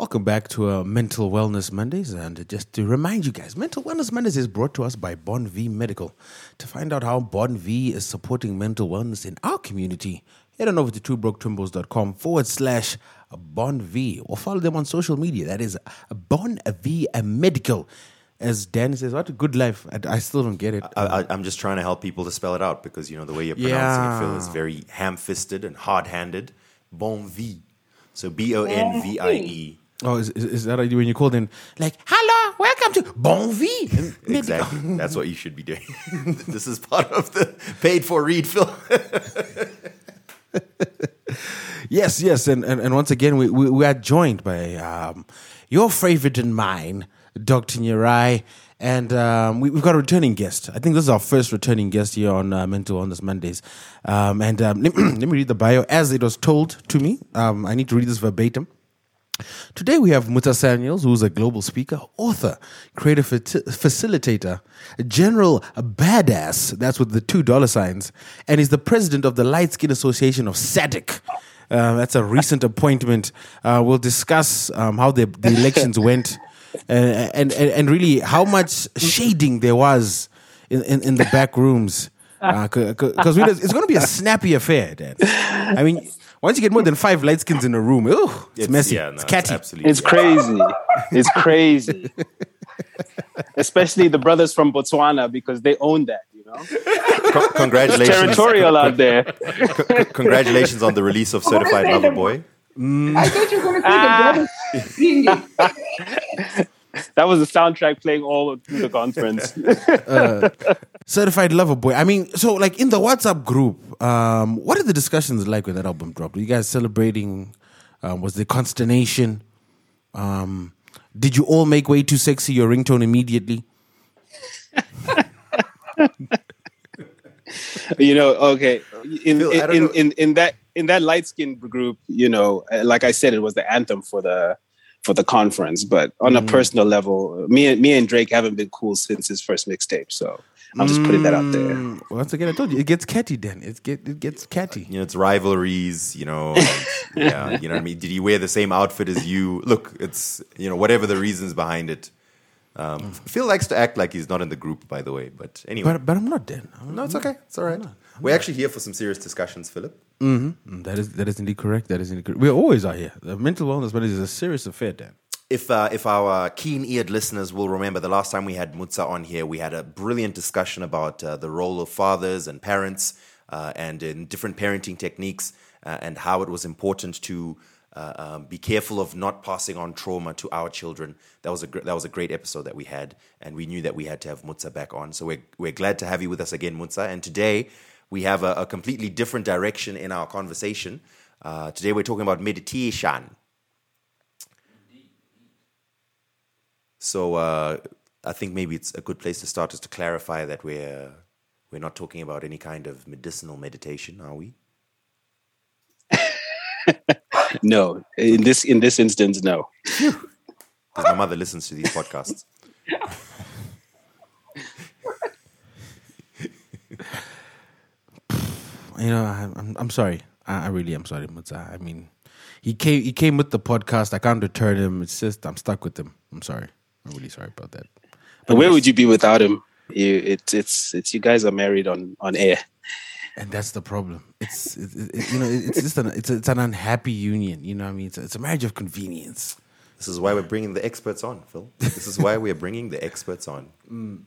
Welcome back to uh, Mental Wellness Mondays. And just to remind you guys, Mental Wellness Mondays is brought to us by Bonvie Medical. To find out how Bonvie is supporting mental wellness in our community, head on over to twobroketwimbos.com forward slash Bonvie or follow them on social media. That is Bon V Medical. As Dan says, what a good life. I, I still don't get it. I, am just trying to help people to spell it out because, you know, the way you're pronouncing Yeah. it, Phil, is very ham fisted and hard handed. Bonvie. So B O N V I E. Oh, is, is, is that when you called in, like, hello, welcome to Bonvie? Exactly. That's what you should be doing. this is part of the paid for read, Phil. Yes, yes, and, and, and once again, we, we, we are joined by um, your favorite and mine, Dr. Nyarai, and um, we, we've got a returning guest. I think this is our first returning guest here on uh, Mental Wellness Mondays. Um, and um, let, let me read the bio as it was told to me. Um, I need to read this verbatim. Today we have Mutsa Samuels, who's a global speaker, author, creative fa- facilitator, general badass, that's with the two dollar signs, and he's the president of the Light Skin Association of SADC. Uh, that's a recent appointment. Uh, we'll discuss um, how the, the elections went and, and, and, and really how much shading there was in, in, in the back rooms. Because it's going to be a snappy affair, Dan. I mean, once you get more than five light skins in a room, oh, it's, messy. Yeah, no, it's catty. absolutely. It's crazy. It's crazy. Especially the brothers from Botswana because they own that, you know. Co- congratulations. Territorial out there. Co- congratulations on the release of Certified Lover Boy. I thought you were going to say the ah. brothers singing. That was the soundtrack playing all through the conference. Certified lover boy. I mean, so like in the WhatsApp group, um, what are the discussions like when that album dropped? Were you guys celebrating? Um, was there consternation? Um, did you all make way too sexy your ringtone immediately? you know, okay. In Phil, in, know- in in that in that light skin group, you know, uh, like I said, it was the anthem for the for the conference. But on Mm-hmm. a personal level, me and me and Drake haven't been cool since his first mixtape. So I'm just putting that out there. Mm, Once again, I told you it gets catty. Then it get it gets catty. You know, it's rivalries, you know. yeah, you know what I mean? Did he wear the same outfit as you? Look, it's, you know, whatever the reasons behind it. Um, Phil likes to act like he's not in the group, by the way. But anyway. But but I'm not Dan. I'm- no, it's okay. It's all right. We're actually here for some serious discussions, Philip. Mm, That is that is indeed correct. That is indeed correct. We always are here. The mental wellness but is a serious affair, Dan. If uh, if our keen-eared listeners will remember, the last time we had Mutsa on here, we had a brilliant discussion about uh, the role of fathers and parents, uh, and in different parenting techniques, uh, and how it was important to uh, um, be careful of not passing on trauma to our children. That was a gr- that was a great episode that we had, and we knew that we had to have Mutsa back on. So we're we're glad to have you with us again, Mutsa. And today we have a, a completely different direction in our conversation. Uh, today we're talking about meditation. So uh, I think maybe it's a good place to start is to clarify that we're we're not talking about any kind of medicinal meditation, are we? No, in this in this instance, no. Because my mother listens to these podcasts. you know, I, I'm I'm sorry. I, I really am sorry, Mutsa. I mean, he came he came with the podcast. I can't return him. It's just I'm stuck with him. I'm sorry. I'm really sorry about that. But where would you be without him? You, it's it's it's you guys are married on on air. And that's the problem. It's it, it, it- you know it's just an it's, a, it's an unhappy union. You know what I mean? It's a, it's a marriage of convenience. This is why we're bringing the experts on, Phil. This is why we're bringing the experts on.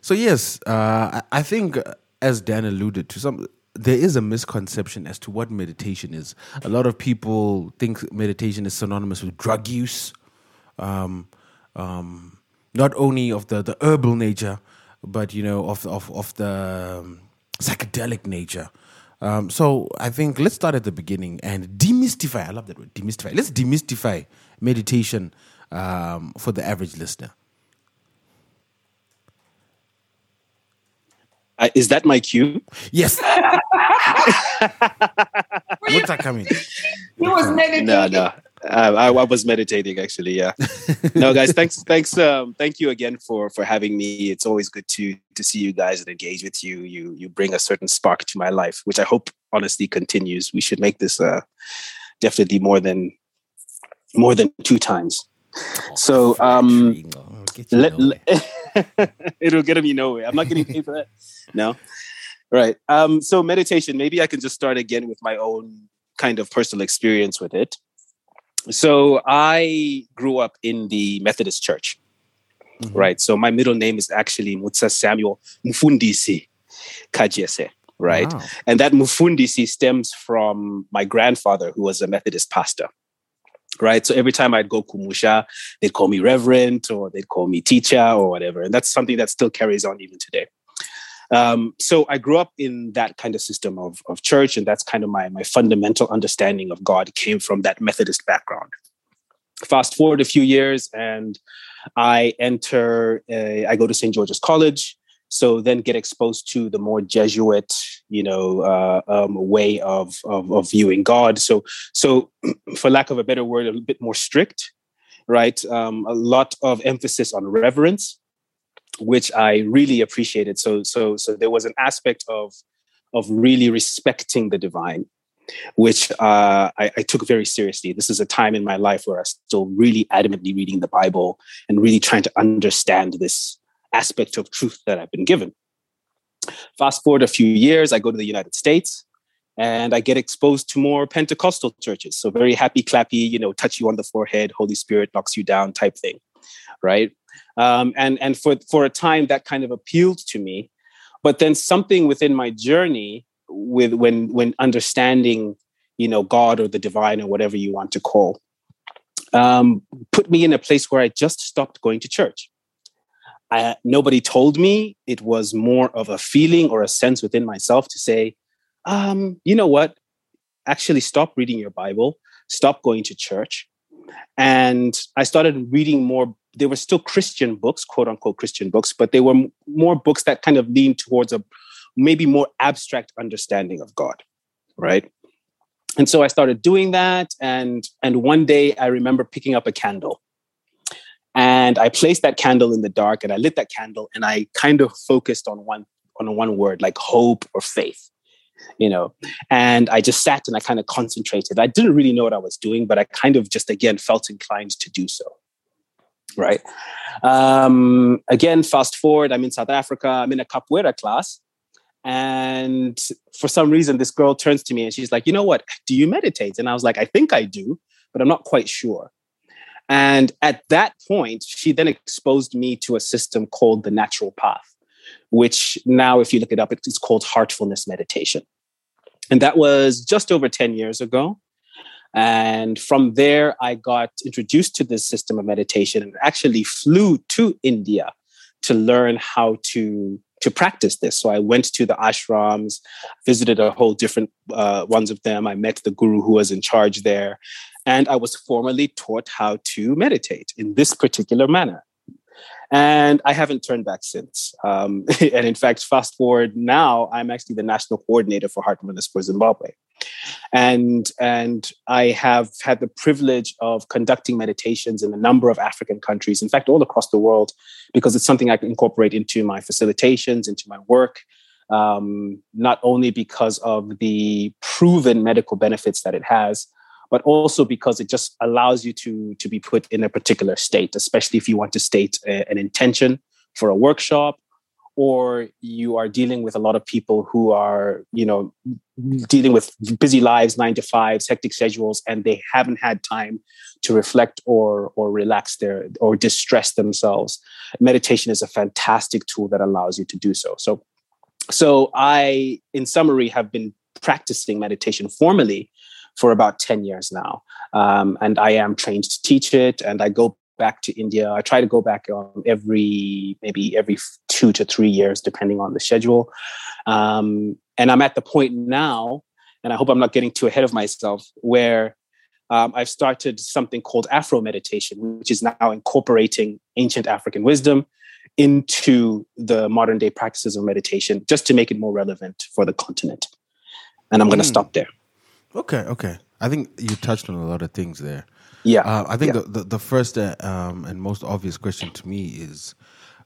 So yes, uh, I I think uh, as Dan alluded to, some there is a misconception as to what meditation is. A lot of people think meditation is synonymous with drug use, um, um, not only of the, the herbal nature, but you know of of of the um, psychedelic nature. Um, so I think let's start at the beginning and demystify. I love that word, demystify. Let's demystify meditation um, for the average listener. Uh, is that my cue? Yes. What's that coming? He was meditating. No, no. Uh, I, I was meditating actually. Yeah. no, guys. Thanks. Thanks. Um, thank you again for for having me. It's always good to to see you guys and engage with you. You you bring a certain spark to my life, which I hope honestly continues. We should make this uh, definitely more than more than two times. So um, let, let- it'll get me nowhere. I'm not getting paid for that. No, right. Um, so meditation. Maybe I can just start again with my own kind of personal experience with it. So I grew up in the Methodist Church, Mhm. right? So my middle name is actually Mutsa Samuel Mufundisi Kajese, right? Wow. And that Mufundisi stems from my grandfather, who was a Methodist pastor. Right. So every time I'd go Kumusha, they'd call me reverend or they'd call me teacher or whatever. And that's something that still carries on even today. Um, so I grew up in that kind of system of, of church, and that's kind of my, my fundamental understanding of God came from that Methodist background. Fast forward a few years, and I enter, uh, I go to St. George's College, so then get exposed to the more Jesuit, you know, uh, um, way of, of of viewing God. So, so for lack of a better word, a bit more strict, right? Um, a lot of emphasis on reverence, which I really appreciated. So, so, so there was an aspect of of really respecting the divine, which uh, I, I took very seriously. This is a time in my life where I'm still really adamantly reading the Bible and really trying to understand this aspect of truth that I've been given. Fast forward a few years, I go to the United States and I get exposed to more Pentecostal churches. So very happy, clappy, you know, touch you on the forehead, Holy Spirit knocks you down type thing, right? Um, and and for for a time that kind of appealed to me, but then something within my journey with when when understanding, you know, God or the divine or whatever you want to call, um, put me in a place where I just stopped going to church. I, nobody told me. It was more of a feeling or a sense within myself to say, um, you know what? Actually, stop reading your Bible, stop going to church. And I started reading more. There were still Christian books, quote unquote Christian books, but they were m- more books that kind of leaned towards a maybe more abstract understanding of God, right? And so I started doing that. And, and one day I remember picking up a candle and I placed that candle in the dark and I lit that candle and I kind of focused on one on one word like hope or faith you know? And I just sat and I kind of concentrated. I didn't really know what I was doing but I kind of just again felt inclined to do so right? Um again fast forward I'm in South Africa I'm in a capoeira class and for some reason this girl turns to me and she's like you know what? Do you meditate? And I was like I think I do but I'm not quite sure and at that point, she then exposed me to a system called the natural path, which now, if you look it up, it's called heartfulness meditation. And that was just over 10 years ago. And from there, I got introduced to this system of meditation and actually flew to India to learn how to to practice this. So I went to the ashrams, visited a whole different uh, ones of them. I met the guru who was in charge there, and I was formally taught how to meditate in this particular manner. And I haven't turned back since. Um, and in fact, fast forward now, I'm actually the national coordinator for Heart Heartfulness for Zimbabwe. And, and I have had the privilege of conducting meditations in a number of African countries, in fact, all across the world, because it's something I can incorporate into my facilitations, into my work, um, not only because of the proven medical benefits that it has, but also because it just allows you to to be put in a particular state especially if you want to state a, an intention for a workshop or you are dealing with a lot of people who are you know dealing with busy lives 9 to 5s hectic schedules and they haven't had time to reflect or or relax their or distress themselves. Meditation is a fantastic tool that allows you to do so. So so i in summary have been practicing meditation formally for about 10 years now. Um, and I am trained to teach it. And I go back to India. I try to go back um, every, maybe every two to three years, depending on the schedule. Um, and I'm at the point now, and I hope I'm not getting too ahead of myself, where um, I've started something called Afro meditation, which is now incorporating ancient African wisdom into the modern day practices of meditation, just to make it more relevant for the continent. And I'm going to Mm. stop there. Okay, okay. I think you touched on a lot of things there. Yeah. Uh, I think Yeah. the, the, the first uh, um, and most obvious question to me is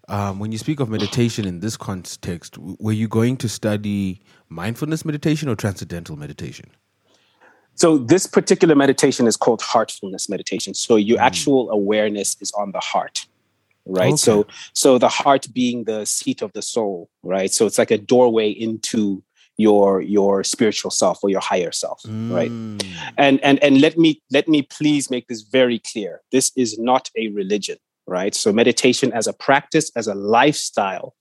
um, when you speak of meditation in this context, were you going to study mindfulness meditation or transcendental meditation? So this particular meditation is called heartfulness meditation. So your actual awareness is on the heart, right? Okay. So so the heart being the seat of the soul, right? So it's like a doorway into your your spiritual self or your higher self, right? Mm. and and and let me let me please make this very clear. This is not a religion right? So meditation as a practice as a lifestyle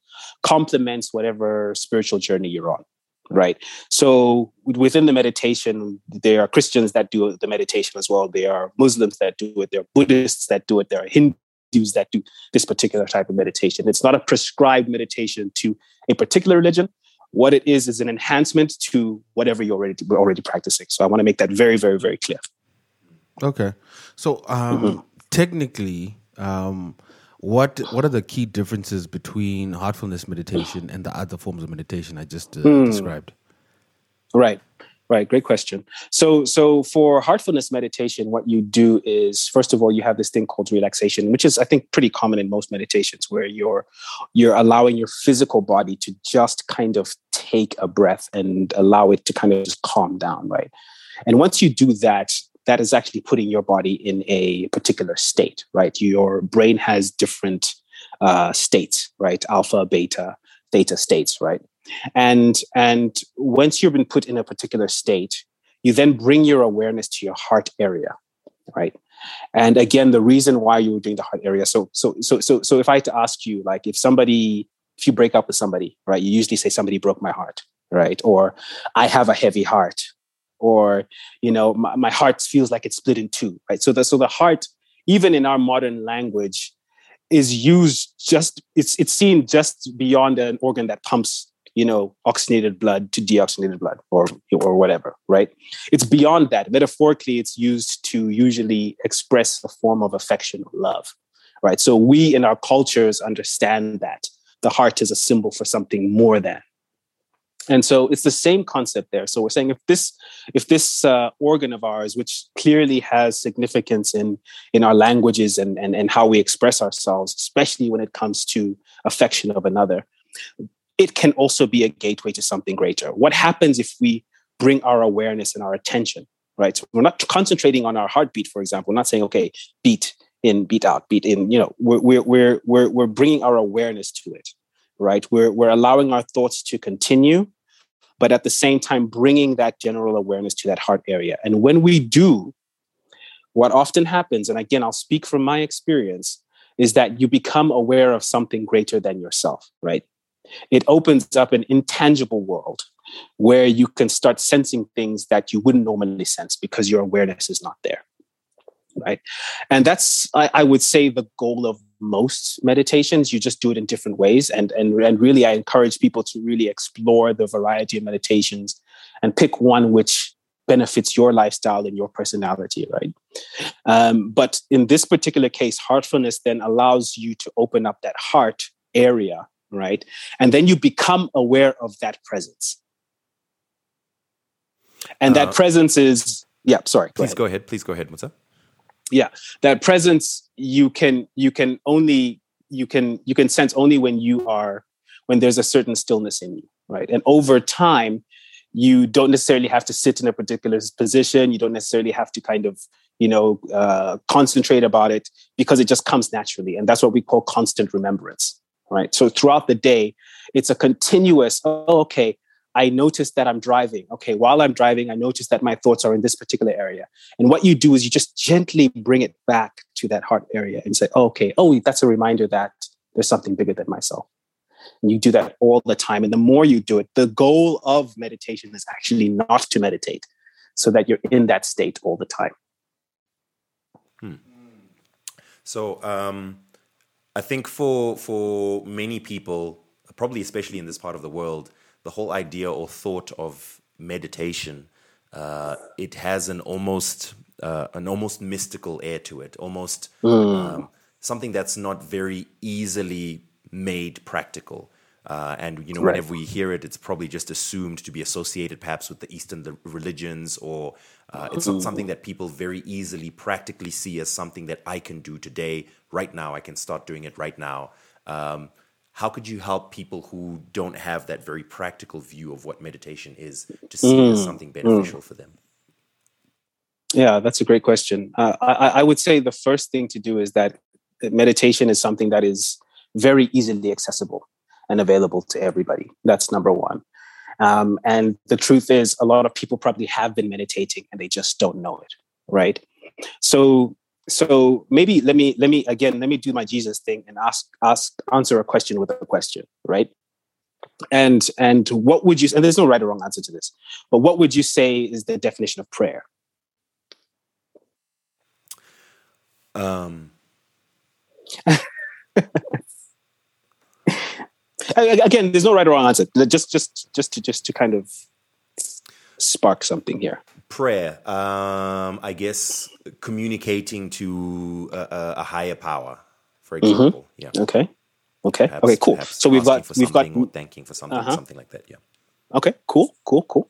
complements whatever spiritual journey you're on right? So within the meditation there are christians that do the meditation as well. There are muslims that do it. There are buddhists that do it. There are hindus that do this particular type of meditation. It's not a prescribed meditation to a particular religion what it is is an enhancement to whatever you're already already practicing. So I want to make that very, very, very clear. Okay. So um, Mm-hmm. technically, um, what what are the key differences between heartfulness meditation and the other forms of meditation I just uh, Hmm. described? Right. Right. Great question. So, so for heartfulness meditation, what you do is, first of all, you have this thing called relaxation, which is, I think, pretty common in most meditations, where you're you're allowing your physical body to just kind of take a breath and allow it to kind of just calm down, right? And once you do that, that is actually putting your body in a particular state, right? Your brain has different uh, states, right? Alpha, beta, theta states, right? and and once you've been put in a particular state you then bring your awareness to your heart area right and again the reason why you were doing the heart area so so so so so if i had to ask you like if somebody if you break up with somebody right you usually say somebody broke my heart right or i have a heavy heart or you know my, my heart feels like it's split in two right? So the so the heart even in our modern language is used just it's it's seen just beyond an organ that pumps you know oxygenated blood to deoxygenated blood or or whatever right? It's beyond that. Metaphorically it's used to usually express a form of affection or love right? So we in our cultures understand that the heart is a symbol for something more than. And so it's the same concept there. So we're saying if this if this uh, organ of ours which clearly has significance in in our languages and, and and how we express ourselves especially when it comes to affection of another it can also be a gateway to something greater. What happens if we bring our awareness and our attention right? So we're not concentrating on our heartbeat for example. We're not saying okay beat in beat out beat in you know we're we're we're we're, bringing our awareness to it right? We're we're allowing our thoughts to continue but at the same time bringing that general awareness to that heart area. And when we do what often happens and again i'll speak from my experience is that you become aware of something greater than yourself right? It opens up an intangible world where you can start sensing things that you wouldn't normally sense because your awareness is not there right and that's I, I, would say the goal of most meditations you just do it in different ways and and and really i encourage people to really explore the variety of meditations and pick one which benefits your lifestyle and your personality right um, but in this particular case heartfulness then allows you to open up that heart area right and then you become aware of that presence and that Uh, presence is yeah sorry Please ahead. go ahead. Please go ahead, Mutsa. Yeah that presence you can you can only you can you can sense only when you are when there's a certain stillness in you right? And over time you don't necessarily have to sit in a particular position. You don't necessarily have to kind of you know uh, concentrate about it because it just comes naturally. And that's what we call constant remembrance right? So throughout the day it's a continuous oh, okay I notice that I'm driving. Okay, while I'm driving, I notice that my thoughts are in this particular area. And what you do is you just gently bring it back to that heart area and say, oh, okay, oh, that's a reminder that there's something bigger than myself. And you do that all the time. And the more you do it, the goal of meditation is actually not to meditate so that you're in that state all the time. So um, I think for for many people, probably especially in this part of the world, the whole idea or thought of meditation uh, it has an almost uh, an almost mystical air to it, almost um, something that's not very easily made practical. Uh, and you know, Right. whenever we hear it, it's probably just assumed to be associated perhaps with the Eastern the religions, or uh, it's not something that people very easily practically see as something that I can do today, right now. I can start doing it right now. Um, how could you help people who don't have that very practical view of what meditation is to see it as something beneficial for them? Yeah, that's a great question. Uh, I, I would say the first thing to do is that meditation is something that is very easily accessible and available to everybody. That's number one. Um, and the truth is, a lot of people probably have been meditating and they just don't know it, right? So, so maybe let me let me again let me do my Jesus thing and ask ask answer a question with a question, right? And and what would you? And there's no right or wrong answer to this, but what would you say is the definition of prayer? Um, again, there's no right or wrong answer. Just just just to just to kind of spark something here. Prayer, um, I guess communicating to a, a, a higher power, for example. Yeah. Okay. Okay. Perhaps- okay. Cool. So we've got we've got something or thanking for something, Uh-huh. something like that. Yeah. okay. Cool. Cool. Cool.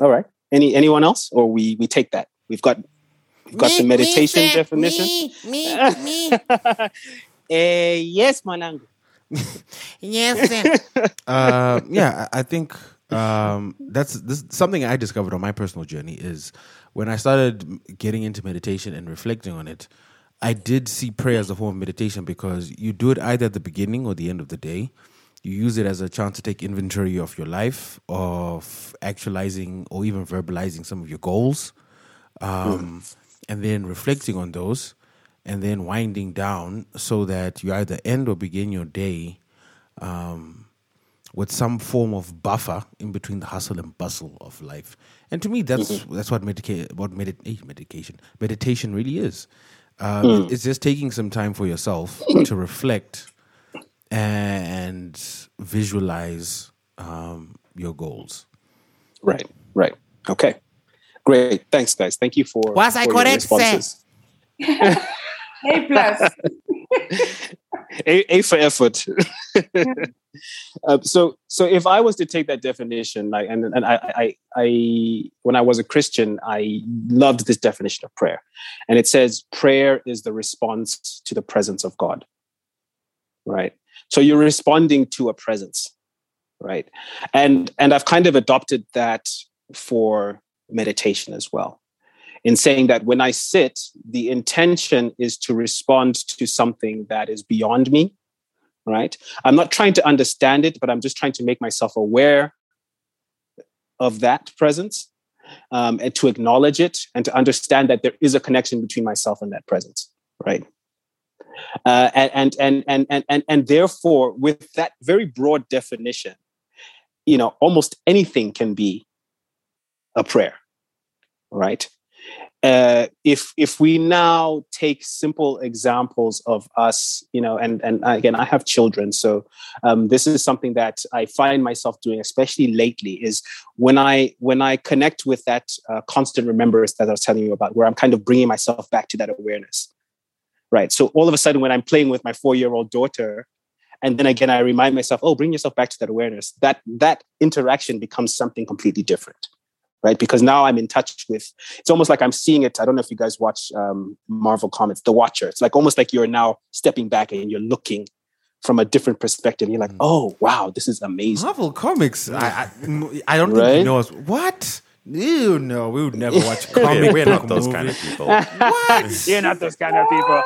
All right. Any anyone else, or we we take that? We've got we've got the meditation definition. Me, me, me. Eh, yes, Manang. Yes, sir. uh, yeah, I I think um, that's this something I discovered on my personal journey is when I started getting into meditation and reflecting on it. I did see prayer as a form of meditation because you do it either at the beginning or the end of the day. You use it as a chance to take inventory of your life, of actualizing or even verbalizing some of your goals, um, and then reflecting on those, and then winding down so that you either end or begin your day um, with some form of buffer in between the hustle and bustle of life. And to me, that's that's what medica- what medit- eh, medication meditation really is. Um, It's just taking some time for yourself to reflect and visualize um, your goals. Right. Right. Okay. Great. Thanks, guys. Thank you for, Was I for your correct, sir? responses. A plus. a, a for effort. uh, so, so if I was to take that definition, like, and and I, I, I, when I was a Christian, I loved this definition of prayer, and it says prayer is the response to the presence of God. Right. So you're responding to a presence, right? And and I've kind of adopted that for meditation as well in saying that when I sit, the intention is to respond to something that is beyond me, right? I'm not trying to understand it, but I'm just trying to make myself aware of that presence um, and to acknowledge it and to understand that there is a connection between myself and that presence, right? Uh, and, and, and, and, and, and therefore, with that very broad definition, you know, almost anything can be a prayer, right? Uh, if if we now take simple examples of us, you know, and and again, I have children, so um, this is something that I find myself doing, especially lately, is when I when I connect with that uh, constant remembrance that I was telling you about, where I'm kind of bringing myself back to that awareness, right? So all of a sudden, when I'm playing with my four year old daughter, and then again, I remind myself, oh, bring yourself back to that awareness. That that interaction becomes something completely different right? Because now I'm in touch with. It's almost like I'm seeing it. I don't know if you guys watch um, Marvel comics, The Watcher. It's like almost like you're now stepping back and you're looking from a different perspective. You're like, oh wow, this is amazing. Marvel Comics. I I, I don't think Right? he knows what. Ew, no, we would never watch We're, comic. we're not those movie. kind of people. What? You're not those kind of people.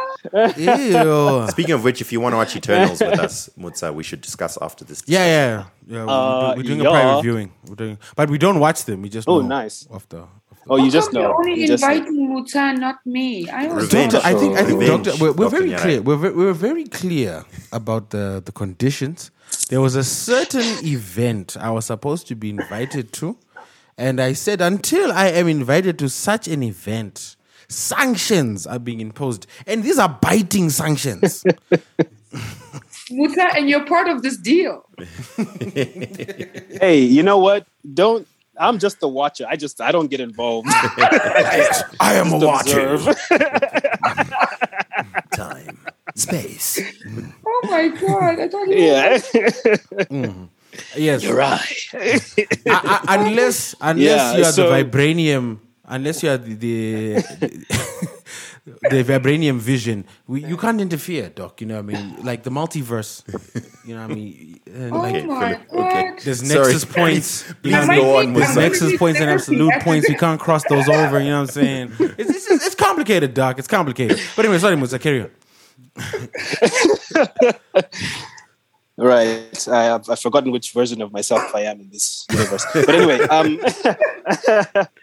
Ew. Speaking of which, if you want to watch Eternals with us, Mutsa, we should discuss after this. Yeah, yeah, yeah. We're, Uh, we're doing a private viewing. We're doing, but we don't watch them. We just Oh, nice. After, the, Oh, you How just come you're only You inviting Mutsa not me. I was Doctor, I think I think Revenge, Doctor, we're, we're Dr. very Nyarai. clear. We're very, we're very clear about the the conditions. There was a certain event I was supposed to be invited to, and I said until I am invited to such an event, sanctions are being imposed, and these are biting sanctions. Mutsa, and you're part of this deal. Hey, you know what? Don't. I'm just the watcher. I just I don't get involved. I am a watcher. Time, space. Oh my god! I thought you yeah. Mm. Yes, You're right. I- I- unless unless Yeah, you are so- the vibranium, unless you are the the, the vibranium vision. We, you can't interfere, Doc. You know what I mean? Like the multiverse. You know what I mean? And Oh like my Philip, okay. god. there's Sorry. nexus points. You know Please what I mean? go on, There's Mutsa. There's Mutsa. nexus points and absolute points. We can't cross those over. You know what I'm saying? It's, it's, just, it's complicated, Doc. It's complicated. But anyway, sorry, Mutsa, carry on. Right. I have, I've forgotten which version of myself I am in this universe. But anyway, um,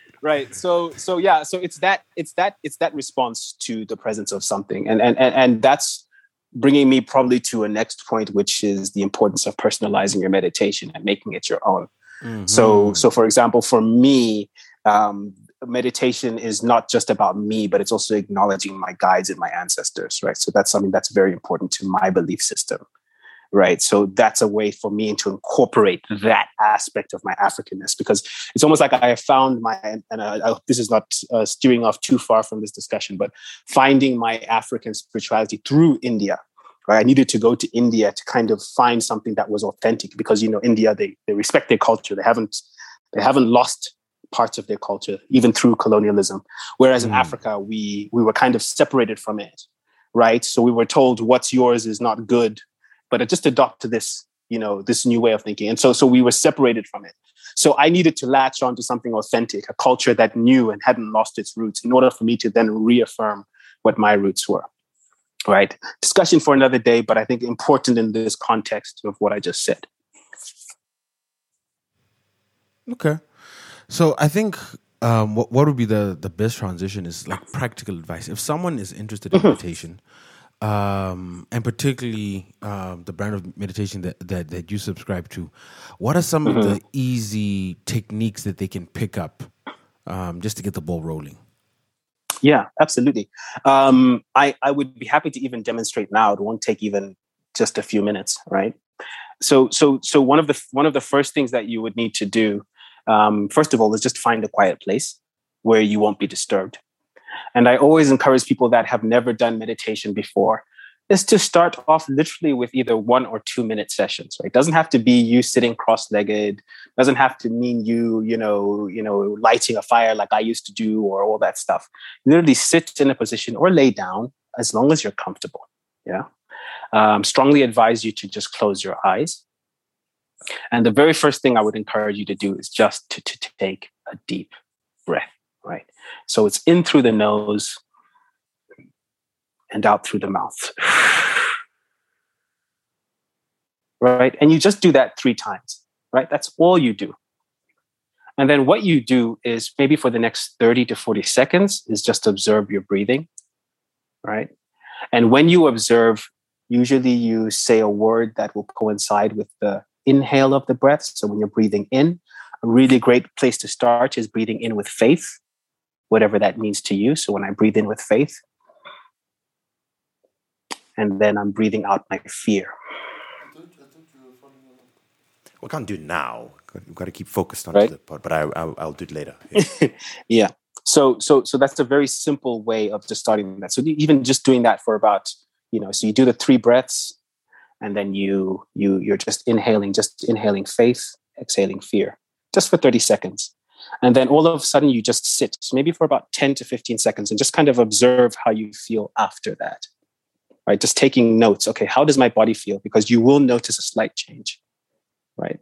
right. So so yeah. So it's that it's that it's that response to the presence of something, and and and, and that's bringing me probably to a next point, which is the importance of personalizing your meditation and making it your own. Mm-hmm. So, so for example, for me, um, meditation is not just about me, but it's also acknowledging my guides and my ancestors, right? So that's something that's very important to my belief system, right? So that's a way for me to incorporate that aspect of my Africanness because it's almost like I have found my, and I, I, this is not uh, steering off too far from this discussion, but finding my African spirituality through India. Right? I needed to go to India to kind of find something that was authentic because you know India they, they respect their culture they haven't they haven't lost parts of their culture even through colonialism whereas in Mm. Africa we we were kind of separated from it right so we were told what's yours is not good but it just adopted this you know this new way of thinking. And so so we were separated from it. So I needed to latch onto something authentic a culture that knew and hadn't lost its roots in order for me to then reaffirm what my roots were right? Discussion for another day but i think important in this context of what i just said. Okay. So I think um, what what would be the the best transition is like practical advice. If someone is interested in meditation, um, and particularly um, the brand of meditation that, that that you subscribe to, what are some of the easy techniques that they can pick up um, just to get the ball rolling? Yeah, absolutely. Um, I, I would be happy to even demonstrate now. It won't take even just a few minutes, right? So, so, so one of the one of the first things that you would need to do, um, first of all, is just find a quiet place where you won't be disturbed. And I always encourage people that have never done meditation before is to start off literally with either one or two minute sessions. Right? It doesn't have to be you sitting cross-legged. Doesn't have to mean you, you know, you know, lighting a fire like I used to do, or all that stuff. Literally sit in a position or lay down as long as you're comfortable. Yeah. Um, strongly advise you to just close your eyes. And the very first thing I would encourage you to do is just to, to take a deep breath. Right. So it's in through the nose and out through the mouth. Right. And you just do that three times. Right. That's all you do. And then what you do is maybe for the next 30 to 40 seconds is just observe your breathing. Right. And when you observe, usually you say a word that will coincide with the inhale of the breath. So when you're breathing in, a really great place to start is breathing in with faith, whatever that means to you. So when I breathe in with faith, and then I'm breathing out my fear. We can't do it now. We've got to keep focused on Right. the part, but I, I'll, I'll do it later. yeah. So so so that's a very simple way of just starting that. So even just doing that for about you know, so you do the three breaths, and then you you you're just inhaling, just inhaling faith, exhaling fear, just for thirty seconds, and then all of a sudden you just sit, maybe for about ten to fifteen seconds, and just kind of observe how you feel after that. Right, just taking notes. Okay, how does my body feel? Because you will notice a slight change. Right.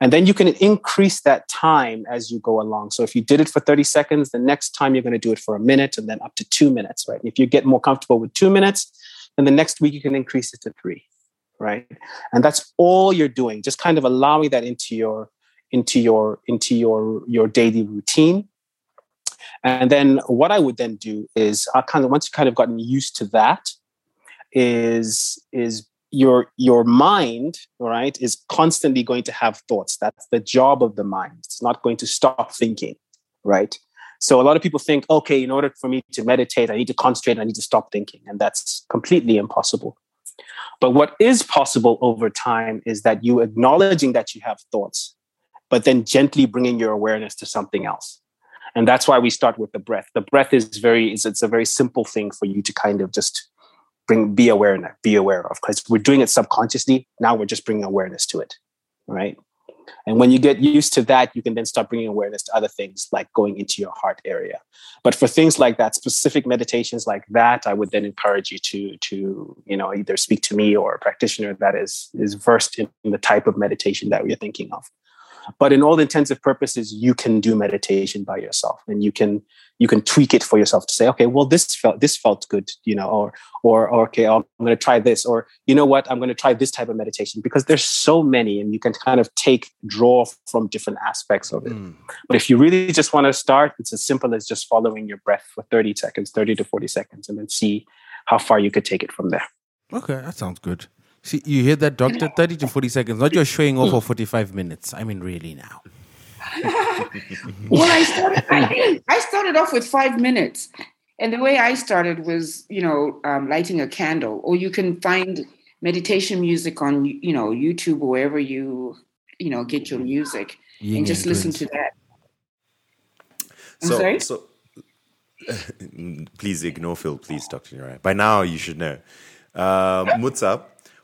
And then you can increase that time as you go along. So if you did it for 30 seconds, the next time you're going to do it for a minute and then up to two minutes, right? If you get more comfortable with two minutes, then the next week you can increase it to three, right? And that's all you're doing, just kind of allowing that into your into your into your your daily routine. And then what I would then do is I kind of once you've kind of gotten used to that, is is your your mind right is constantly going to have thoughts. That's the job of the mind. It's not going to stop thinking right? So a lot of people think okay in order for me to meditate i need to concentrate i need to stop thinking and that's completely impossible. But what is possible over time is that you acknowledging that you have thoughts but then gently bringing your awareness to something else and that's why we start with the breath the breath is very it's, it's a very simple thing for you to kind of just bring be aware of, be aware of because we're doing it subconsciously now we're just bringing awareness to it right And when you get used to that, you can then start bringing awareness to other things like going into your heart area. But for things like that, specific meditations like that, I would then encourage you to to you know either speak to me or a practitioner that is is versed in the type of meditation that you're thinking of. But in all intensive purposes, you can do meditation by yourself, and you can you can tweak it for yourself to say, okay, well, this felt this felt good, you know, or or, or okay, I'm going to try this, or you know what, I'm going to try this type of meditation because there's so many, and you can kind of take draw from different aspects of it. Mm. But if you really just want to start, it's as simple as just following your breath for 30 seconds, 30 to 40 seconds, and then see how far you could take it from there. Okay, that sounds good. See, you hear that, doctor? 30 to 40 seconds, not just showing off for 45 minutes. I mean, really now. Well, I started. I, I started off with five minutes, and the way I started was, you know, um, lighting a candle, or you can find meditation music on, you know, YouTube or wherever you, you know, get your music, Yin and just and listen to that. I'm So, sorry? so please ignore Phil, please, Dr. Nyarai. By now, you should know. Um, Mutsa,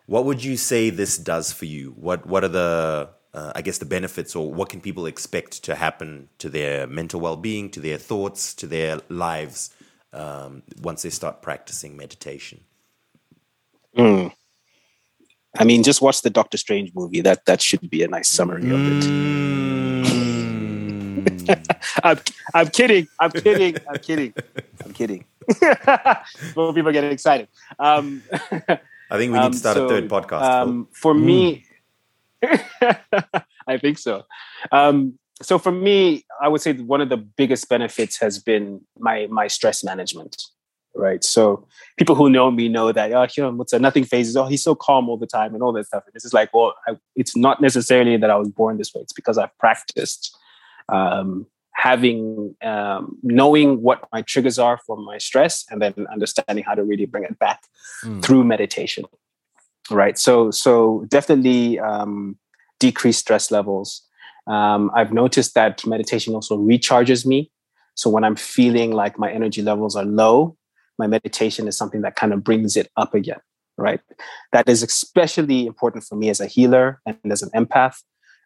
what would you say this does for you? What What are the uh, I guess the benefits, or what can people expect to happen to their mental well being, to their thoughts, to their lives um, once they start practicing meditation? Mm. I mean, just watch the Doctor Strange movie. That that should be a nice summary of it. Mm. I'm, I'm kidding. I'm kidding. I'm kidding. I'm kidding. Well, people get excited. Um, I think we need um, to start so, a third podcast. Phil. Um, for me, I think so. Um, so for me, I would say that one of the biggest benefits has been my my stress management. Right. So people who know me know that oh, you know, what's nothing fazes. Oh, he's so calm all the time and all that stuff. And this is like, well, I, it's not necessarily that I was born this way. It's because I've practiced um, having um, knowing what my triggers are for my stress, and then understanding how to really bring it back Mm. through meditation right? So so definitely um, decrease stress levels. Um, i've noticed that meditation also recharges me. So when i'm feeling like my energy levels are low my meditation is something that kind of brings it up again right? That is especially important for me as a healer and as an empath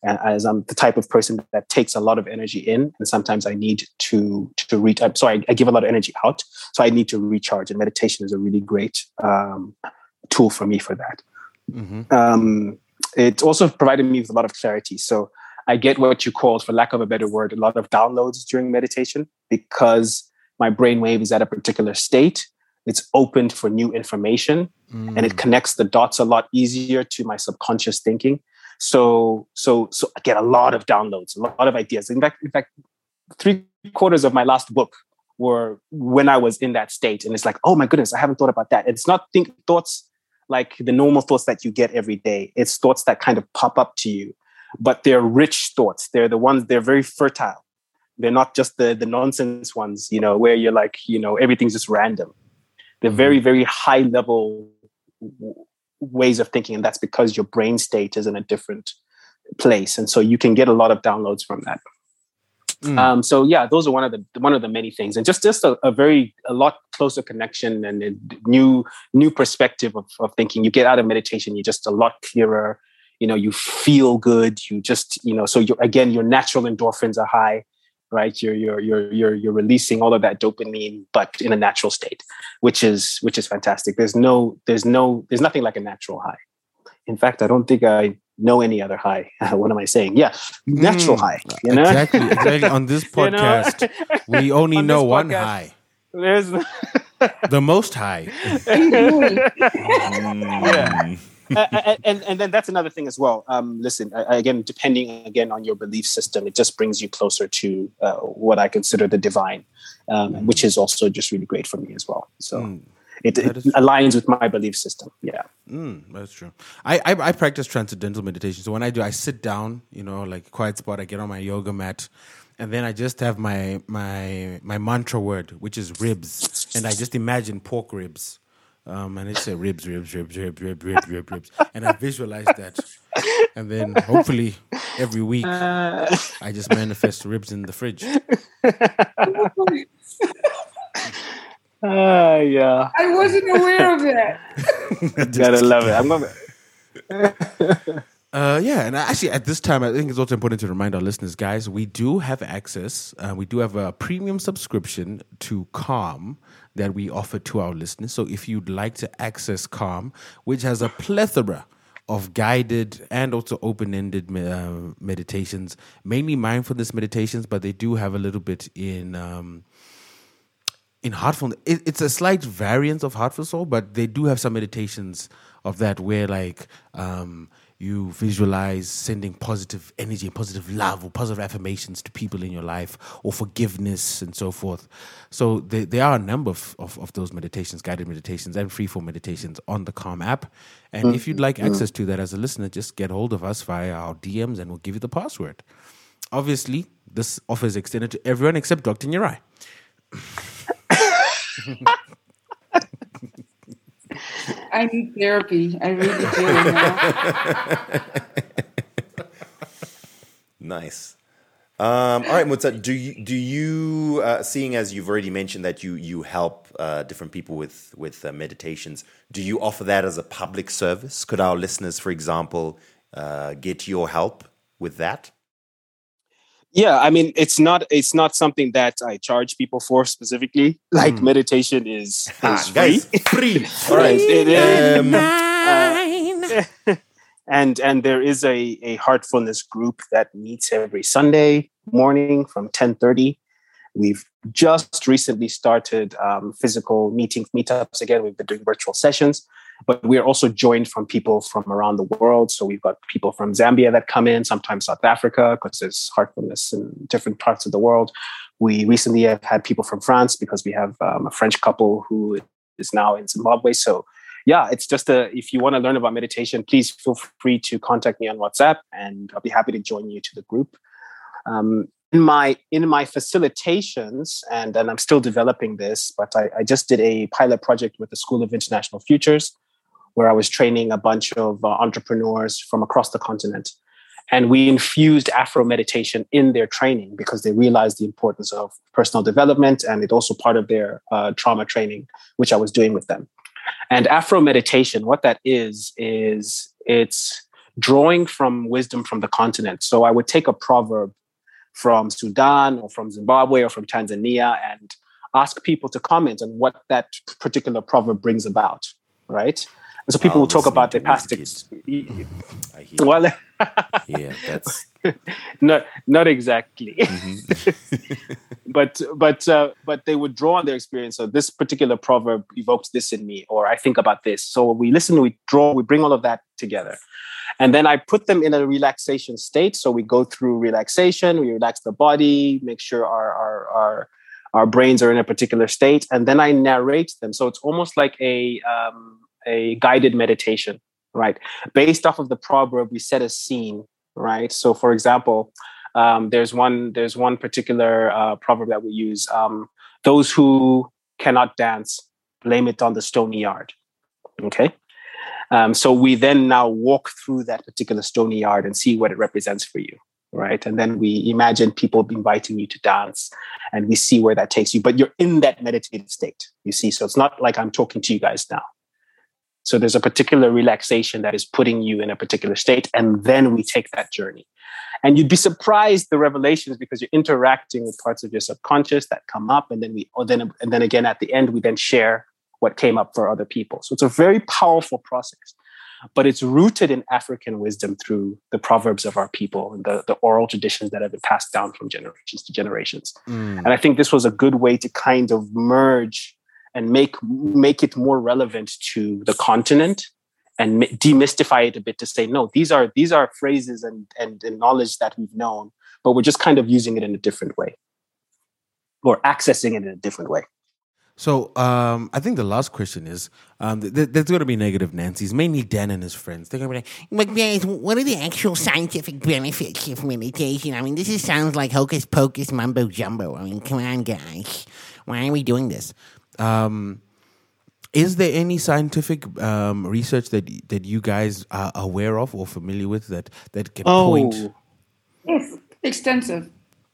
as i'm the type of person that takes a lot of energy in and sometimes i need to to reach so I, I give a lot of energy out so i need to recharge and meditation is a really great um, tool for me for that Mhm. um, it also provided me with a lot of clarity. So I get what you call, for lack of a better word, a lot of downloads during meditation because my brainwave is at a particular state. It's opened for new information and Mm. it connects the dots a lot easier to my subconscious thinking. So, so, so I get a lot of downloads, a lot of ideas. In fact, in fact, three quarters of my last book were when I was in that state, and it's like, oh my goodness, I haven't thought about that. It's not think thoughts like the normal thoughts that you get every day. It's thoughts that kind of pop up to you, but they're rich thoughts. They're the ones. They're very fertile. They're not just the the nonsense ones, you know, where you're like, you know, everything's just random. They're mm-hmm. very very high level ways of thinking, and that's because your brain state is in a different place, and so you can get a lot of downloads from that. Mm. Um, so yeah, those are one of the one of the many things, and just just a, a very a lot closer connection and a new new perspective of, of thinking. You get out of meditation, you're just a lot clearer. You know, you feel good. You just you know, so you again, your natural endorphins are high, right? You're you're you're you're you're releasing all of that dopamine, but in a natural state, which is which is fantastic. There's no there's no there's nothing like a natural high. In fact, I don't think I know any other high. what am I saying? Yeah, natural Mm. high. You know, Exactly, exactly. On this You know? podcast, we only On know this one high, There's the most high. Mm. And, and and then that's another thing as well. Um, listen, I, again, depending again on your belief system, it just brings you closer to uh, what I consider the divine, um, which is also just really great for me as well. So Mm. it, it aligns with my belief system. Yeah. Mm, that's true. I, I I practice transcendental meditation. So when I do, I sit down, you know, like quiet spot. I get on my yoga mat, and then I just have my my my mantra word, which is ribs, and I just imagine pork ribs, um, and it said ribs, ribs, ribs, ribs, ribs, ribs, ribs, ribs. And I visualized that. And then hopefully every week uh, I just manifest ribs in the fridge. Uh, yeah. I wasn't aware of that. Gotta love it. I'm it. Uh, yeah, and actually, at this time, I think it's also important to remind our listeners, guys, we do have access. Uh, we do have a premium subscription to Calm, that we offer to our listeners. So, if you'd like to access Calm, which has a plethora of guided and also open-ended uh, meditations, mainly mindfulness meditations, but they do have a little bit in. Um, in heartful it, it's a slight variance of heartful soul but they do have some meditations of that where like um you visualize sending positive energy positive love or positive affirmations to people in your life or forgiveness and so forth. So there, there are a number of, of, of those meditations guided meditations and free form meditations on the calm app. And if you'd like mm-hmm. access to that as a listener just get hold of us via our dms and we'll give you the password. Obviously this offer is extended to everyone except dr Nyarai. I need therapy. I really do. Now. Nice. Um, all right, Mutsa, do you do you uh, seeing as you've already mentioned that you you help uh, different people with with uh, meditations? Do you offer that as a public service? Could our listeners, for example, uh, get your help with that? Yeah, I mean, it's not it's not something that I charge people for specifically. Like meditation is is Ah, free. guys, free. All Right, right. it is. Um, Mine. and and there is a a heartfulness group that meets every Sunday morning from ten thirty. We've just recently started um, physical meetings, meetups again. We've been doing virtual sessions, but we are also joined from people from around the world. So we've got people from Zambia that come in, sometimes South Africa, because there's heartfulness in different parts of the world. We recently have had people from France because we have um, a French couple who is now in Zimbabwe. So yeah, it's just a, if you want to learn about meditation, please feel free to contact me on WhatsApp and I'll be happy to join you to the group. Um, in my in my facilitations, and, and I'm still developing this, but I, I just did a pilot project with the School of International Futures, where I was training a bunch of uh, entrepreneurs from across the continent. And we infused Afro meditation in their training because they realized the importance of personal development and it also part of their uh, trauma training, which I was doing with them. And Afro meditation, what that is, is it's drawing from wisdom from the continent. So I would take a proverb from Sudan or from Zimbabwe or from Tanzania and ask people to comment on what that particular proverb brings about, right? And so people I'll will talk about their past. Ex- I hear. well, Yeah, that's not not exactly. mhm. but but uh, but they would draw on their experience. So this particular proverb evokes this in me, or I think about this. So we listen, we draw, we bring all of that together, and then I put them in a relaxation state. So we go through relaxation, we relax the body, make sure our our our our brains are in a particular state, and then I narrate them. So it's almost like a um, a guided meditation, right? Based off of the proverb, we set a scene, right? So for example um, there's one there's one particular uh, proverb that we use um, those who cannot dance blame it on the stony yard. Okay? Um, so we then now walk through that particular stony yard and see what it represents for you right? And then we imagine people inviting you to dance and we see where that takes you but you're in that meditative state you see? So it's not like i'm talking to you guys now so there's a particular relaxation that is putting you in a particular state and then we take that journey. And you'd be surprised the revelations because you're interacting with parts of your subconscious that come up and then we or then and then again at the end we then share what came up for other people. So it's a very powerful process but it's rooted in african wisdom through the proverbs of our people and the, the oral traditions that have been passed down from generations to generations. Mm. and i think this was a good way to kind of merge and make make it more relevant to the continent and demystify it a bit to say no these are these are phrases and, and and knowledge that we've known but we're just kind of using it in a different way or accessing it in a different way So um, I think the last question is um, th- th- there's going to be negative Nancy's, mainly Dan and his friends. They're going to be like, what are the actual scientific benefits of meditation? I mean, this is, sounds like hocus pocus mumbo jumbo. I mean, come on, guys. Why are we doing this? Um, is there any scientific um, research that that you guys are aware of or familiar with that that can point? Yes, extensive.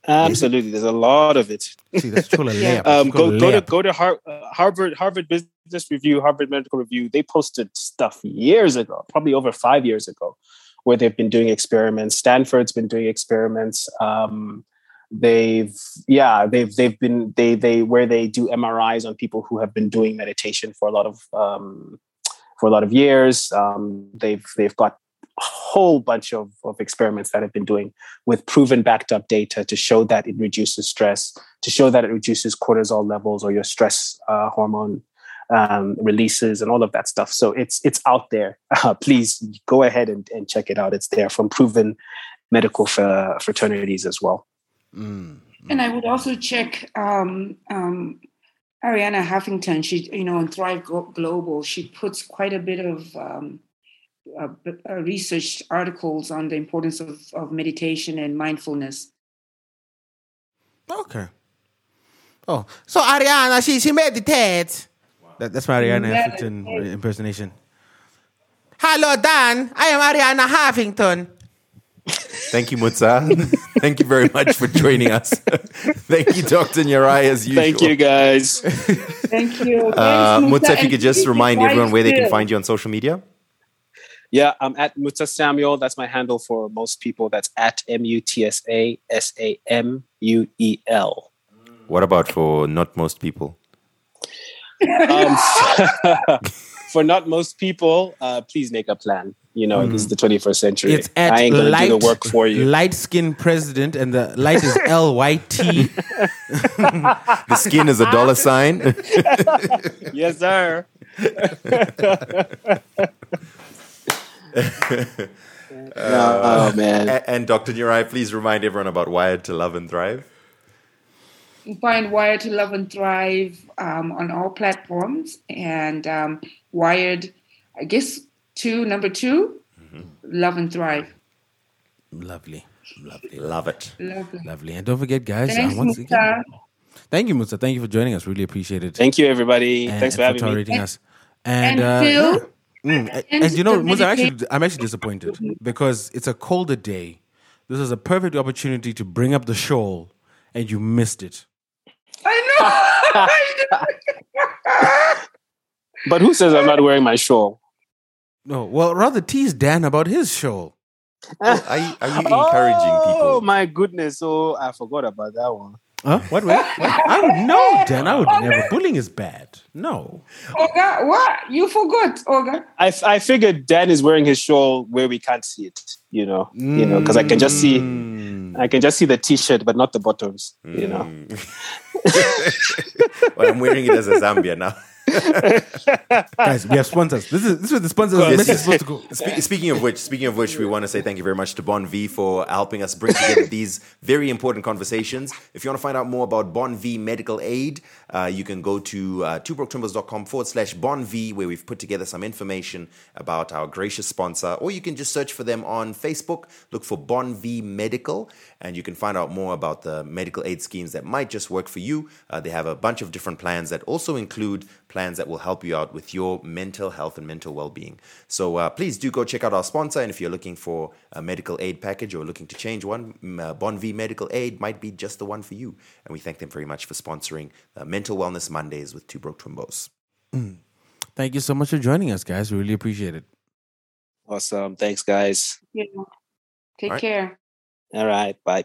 absolutely there's a lot of it See, that's called a Yeah. layup. um, It's go, go to go to Har- uh, Harvard Harvard Business Review, Harvard Medical Review. They posted stuff years ago, probably over five years ago, where they've been doing experiments. Stanford's been doing experiments. Um, they've yeah they've they've been they they where they do MRIs on people who have been doing meditation for a lot of um, for a lot of years. Um, they've they've got a whole bunch of, of experiments that have been doing with proven backed up data to show that it reduces stress, to show that it reduces cortisol levels or your stress uh, hormone um, releases and all of that stuff. So it's it's out there. Uh, please go ahead and, and check it out. It's there from proven medical f- fraternities as well. Mm. And I would also check um, um, Arianna Huffington. She, you know, on Thrive Global, she puts quite a bit of um, uh, uh, research articles on the importance of, of meditation and mindfulness. Okay. Oh, so Arianna, she she meditates. That, that's my Arianna Huffington impersonation. Hello, Dan. I am Arianna Huffington. Thank you, Mutsa. Thank you very much for joining us. Thank you, Dr. Nyarai, as usual. Thank you, guys. Thank you. Uh, Mutsa, if you could just remind everyone where they can find you on social media. Yeah, I'm at Mutsa Samuel. That's my handle for most people. That's at M U T S A S A M U E L. What about for not most people? Um, for not most people, uh, please make a plan. You know, mm. this is the 21st century. It's at I ain't gonna light, do the work for you. Light skin president, and the light is L Y T. The skin is a dollar sign. yes, sir. oh man! And, and Dr. Nyarai, please remind everyone about Wired to Love and Thrive. You find Wired to Love and Thrive um, on all platforms, and um, Wired, I guess, two number 2 mm-hmm. Love and Thrive. Lovely, lovely, love it, lovely, lovely. And don't forget, guys, Thanks, uh, once Mutsa. again, thank you, Mutsa. Thank you for joining us. Really appreciate it. Thank you, everybody. and, Thanks for and having me. tolerating us. And, And uh, Phil, yeah. Mm, and, and and you know, the Mutsa, I'm actually, I'm actually disappointed because it's a colder day. This is a perfect opportunity to bring up the shawl, and you missed it. I know. But who says I'm not wearing my shawl? No, well, rather tease Dan about his shawl. Are you, are you encouraging Oh people? Oh my goodness! Oh, I forgot about that one. Huh? What? Wait, what? I would know, Dan. I would never. Bullying is bad. No. Olga, what? You forgot, Olga. I figured Dan is wearing his shawl where we can't see it. You know, you know, because I can just see Mm. I can just see the t-shirt, but not the bottoms. You know. Mm. well, I'm wearing it as a Zambia now. Guys, we have sponsors. This is this is the sponsors Yes, message is supposed to go. Spe- speaking of which, speaking of which, we want to say thank you very much to Bonvie for helping us bring together these very important conversations. If you want to find out more about Bonvie Medical Aid, uh, you can go to uh, twobroketwimbos.com forward slash Bonvie, where we've put together some information about our gracious sponsor, or you can just search for them on Facebook. Look for Bonvie Medical, and you can find out more about the medical aid schemes that might just work for you. Uh, they have a bunch of different plans that also include plans that will help you out with your mental health and mental well-being. So uh, please do go check out our sponsor, and if you're looking for a medical aid package or looking to change one, mm, uh, Bonvie Medical Aid might be just the one for you. And we thank them very much for sponsoring uh, Mental Wellness Mondays with Two Broke Twimbos. Thank you so much for joining us, guys. We really appreciate it. Awesome. Thanks, guys. Yeah. Take All right. care. All right. Bye.